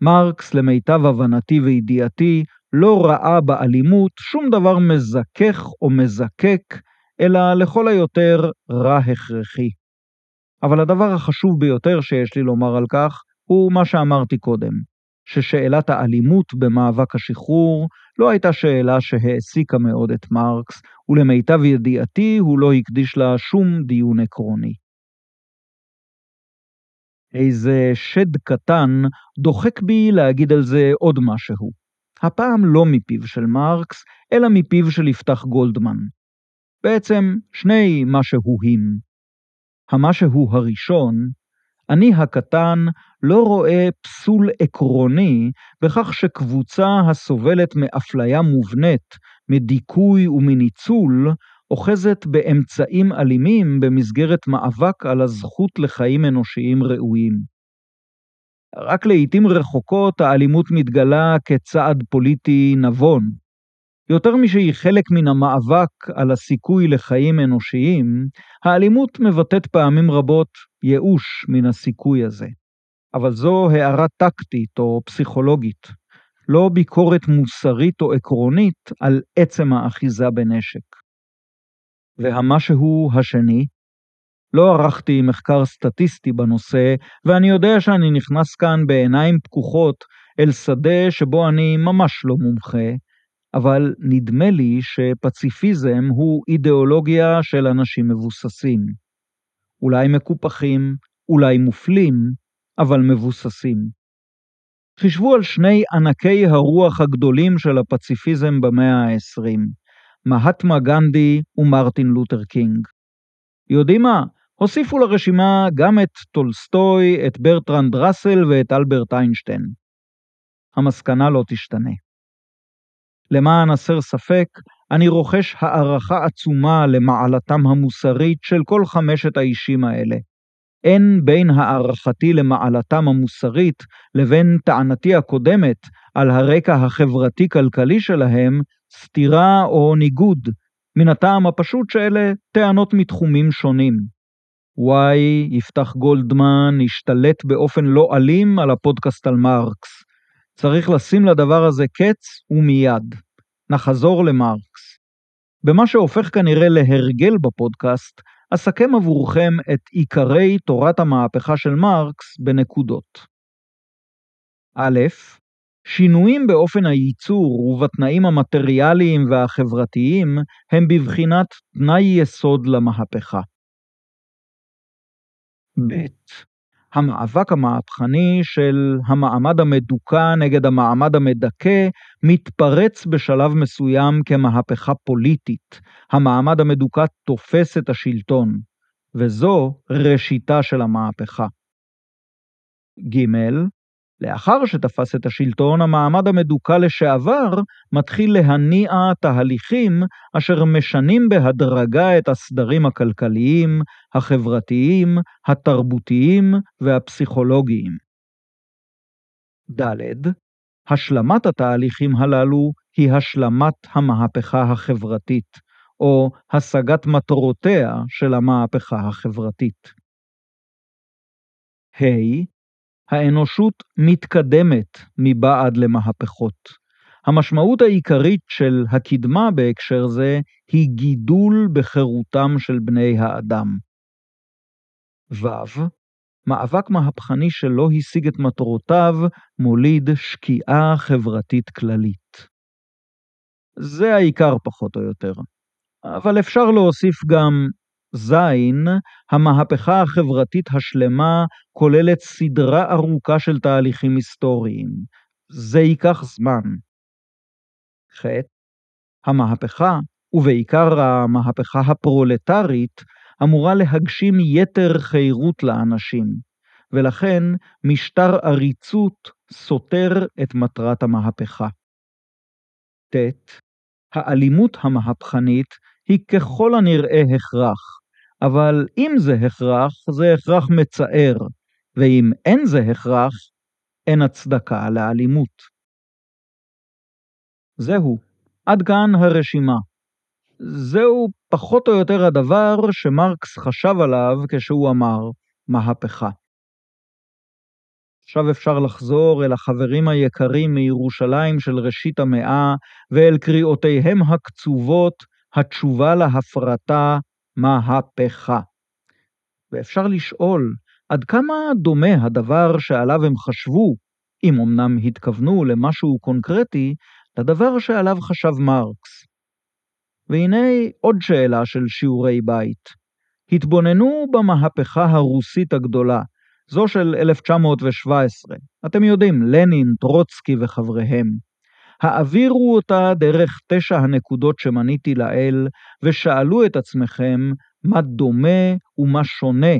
מרקס, למיטב הבנתי וידיעתי, לא ראה באלימות שום דבר מזכך או מזקק, אלא לכל היותר רע הכרחי. אבל הדבר החשוב ביותר שיש לי לומר על כך הוא מה שאמרתי קודם, ששאלת האלימות במאבק השחרור לא הייתה שאלה שהעסיקה מאוד את מרקס, ולמיטב ידיעתי הוא לא הקדיש לה שום דיון עקרוני. איזה שד קטן דוחק בי להגיד על זה עוד משהו. הפעם לא מפיו של מרקס, אלא מפיו של יפתח גולדמן. בעצם שני משהוים. המשהו הראשון, אני הקטן לא רואה פסול עקרוני בכך שקבוצה הסובלת מאפליה מובנית, מדיכוי ומניצול, אוחזת באמצעים אלימים במסגרת מאבק על הזכות לחיים אנושיים ראויים. רק לעיתים רחוקות האלימות מתגלה כצעד פוליטי נבון. יותר משהיא חלק מן המאבק על הסיכוי לחיים אנושיים, האלימות מבטאת פעמים רבות ייאוש מן הסיכוי הזה. אבל זו הערה טקטית או פסיכולוגית, לא ביקורת מוסרית או עקרונית על עצם האחיזה בנשק. והמשהו השני, לא ערכתי מחקר סטטיסטי בנושא, ואני יודע שאני נכנס כאן בעיניים פקוחות אל שדה שבו אני ממש לא מומחה, אבל נדמה לי שפציפיזם הוא אידיאולוגיה של אנשים מבוססים. אולי מקופחים, אולי מופלים, אבל מבוססים. חישבו על שני ענקי הרוח הגדולים של הפציפיזם במאה ה-20, מהטמה גנדי ומרטין לותר קינג. יודעים מה? הוסיפו לרשימה גם את טולסטוי, את ברטרנד ראסל ואת אלברט איינשטיין. המסקנה לא תשתנה. למען הסר ספק, אני רוכש הערכה עצומה למעלתם המוסרית של כל חמשת האישים האלה. אין בין הערכתי למעלתם המוסרית לבין טענתי הקודמת על הרקע החברתי-כלכלי שלהם סתירה או ניגוד, מן הטעם הפשוט שאלה טענות מתחומים שונים. וואי, יפתח גולדמן השתלט באופן לא אלים על הפודקאסט על מרקס. צריך לשים לדבר הזה קץ ומיד. נחזור למרקס. במה שהופך כנראה להרגל בפודקאסט, אסכם עבורכם את עיקרי תורת המהפכה של מרקס בנקודות. א', שינויים באופן הייצור ובתנאים המטריאליים והחברתיים הם בבחינת תנאי יסוד למהפכה. ב. המאבק המהפכני של המעמד המדוכא נגד המעמד המדכא מתפרץ בשלב מסוים כמהפכה פוליטית. המעמד המדוכא תופס את השלטון, וזו ראשיתה של המהפכה. ג. לאחר שתפס את השלטון, המעמד המדוכא לשעבר מתחיל להניע תהליכים אשר משנים בהדרגה את הסדרים הכלכליים, החברתיים, התרבותיים והפסיכולוגיים. ד. השלמת התהליכים הללו היא השלמת המהפכה החברתית, או השגת מטרותיה של המהפכה החברתית. ה. Hey, האנושות מתקדמת מבעד למהפכות. המשמעות העיקרית של הקדמה בהקשר זה היא גידול בחירותם של בני האדם. ו. מאבק מהפכני שלא השיג את מטרותיו מוליד שקיעה חברתית כללית. זה העיקר פחות או יותר. אבל אפשר להוסיף גם זין, המהפכה החברתית השלמה כוללת סדרה ארוכה של תהליכים היסטוריים. זה ייקח זמן. ח. המהפכה, ובעיקר המהפכה הפרולטרית, אמורה להגשים יתר חירות לאנשים, ולכן משטר עריצות סותר את מטרת המהפכה. ט. האלימות המהפכנית היא ככל הנראה הכרח, אבל אם זה הכרח, זה הכרח מצער, ואם אין זה הכרח, אין הצדקה לאלימות. זהו, עד כאן הרשימה. זהו פחות או יותר הדבר שמרקס חשב עליו כשהוא אמר מהפכה. עכשיו אפשר לחזור אל החברים היקרים מירושלים של ראשית המאה ואל קריאותיהם הקצובות התשובה להפרטה מהפכה. ואפשר לשאול עד כמה דומה הדבר שעליו הם חשבו, אם אמנם התכוונו למשהו קונקרטי, לדבר שעליו חשב מרקס. והנה עוד שאלה של שיעורי בית. התבוננו במהפכה הרוסית הגדולה, זו של 1917. אתם יודעים, לנין, טרוצקי וחבריהם. העבירו אותה דרך תשע הנקודות שמניתי לעיל, ושאלו את עצמכם מה דומה ומה שונה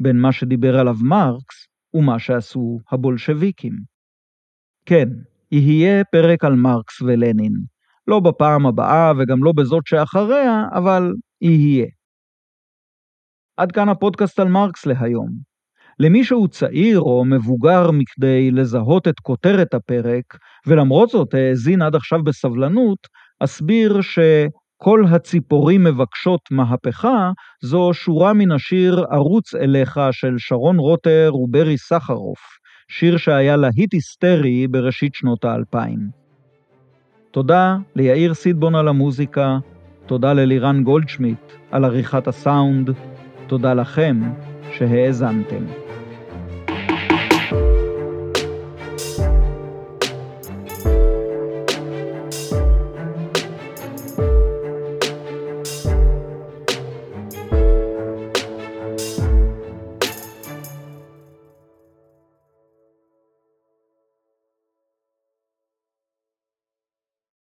בין מה שדיבר עליו מרקס ומה שעשו הבולשביקים. כן, יהיה פרק על מרקס ולנין. לא בפעם הבאה וגם לא בזאת שאחריה, אבל יהיה. עד כאן הפודקאסט על מרקס להיום. למי שהוא צעיר או מבוגר מכדי לזהות את כותרת הפרק, ולמרות זאת האזין עד עכשיו בסבלנות, אסביר שכל הציפורים מבקשות מהפכה זו שורה מן השיר "ערוץ אליך" של שרון רוטר וברי סחרוף, שיר שהיה להיט היסטרי בראשית שנות האלפיים. תודה ליאיר סידבון על המוזיקה, תודה ללירן גולדשמיט על עריכת הסאונד, תודה לכם שהאזנתם.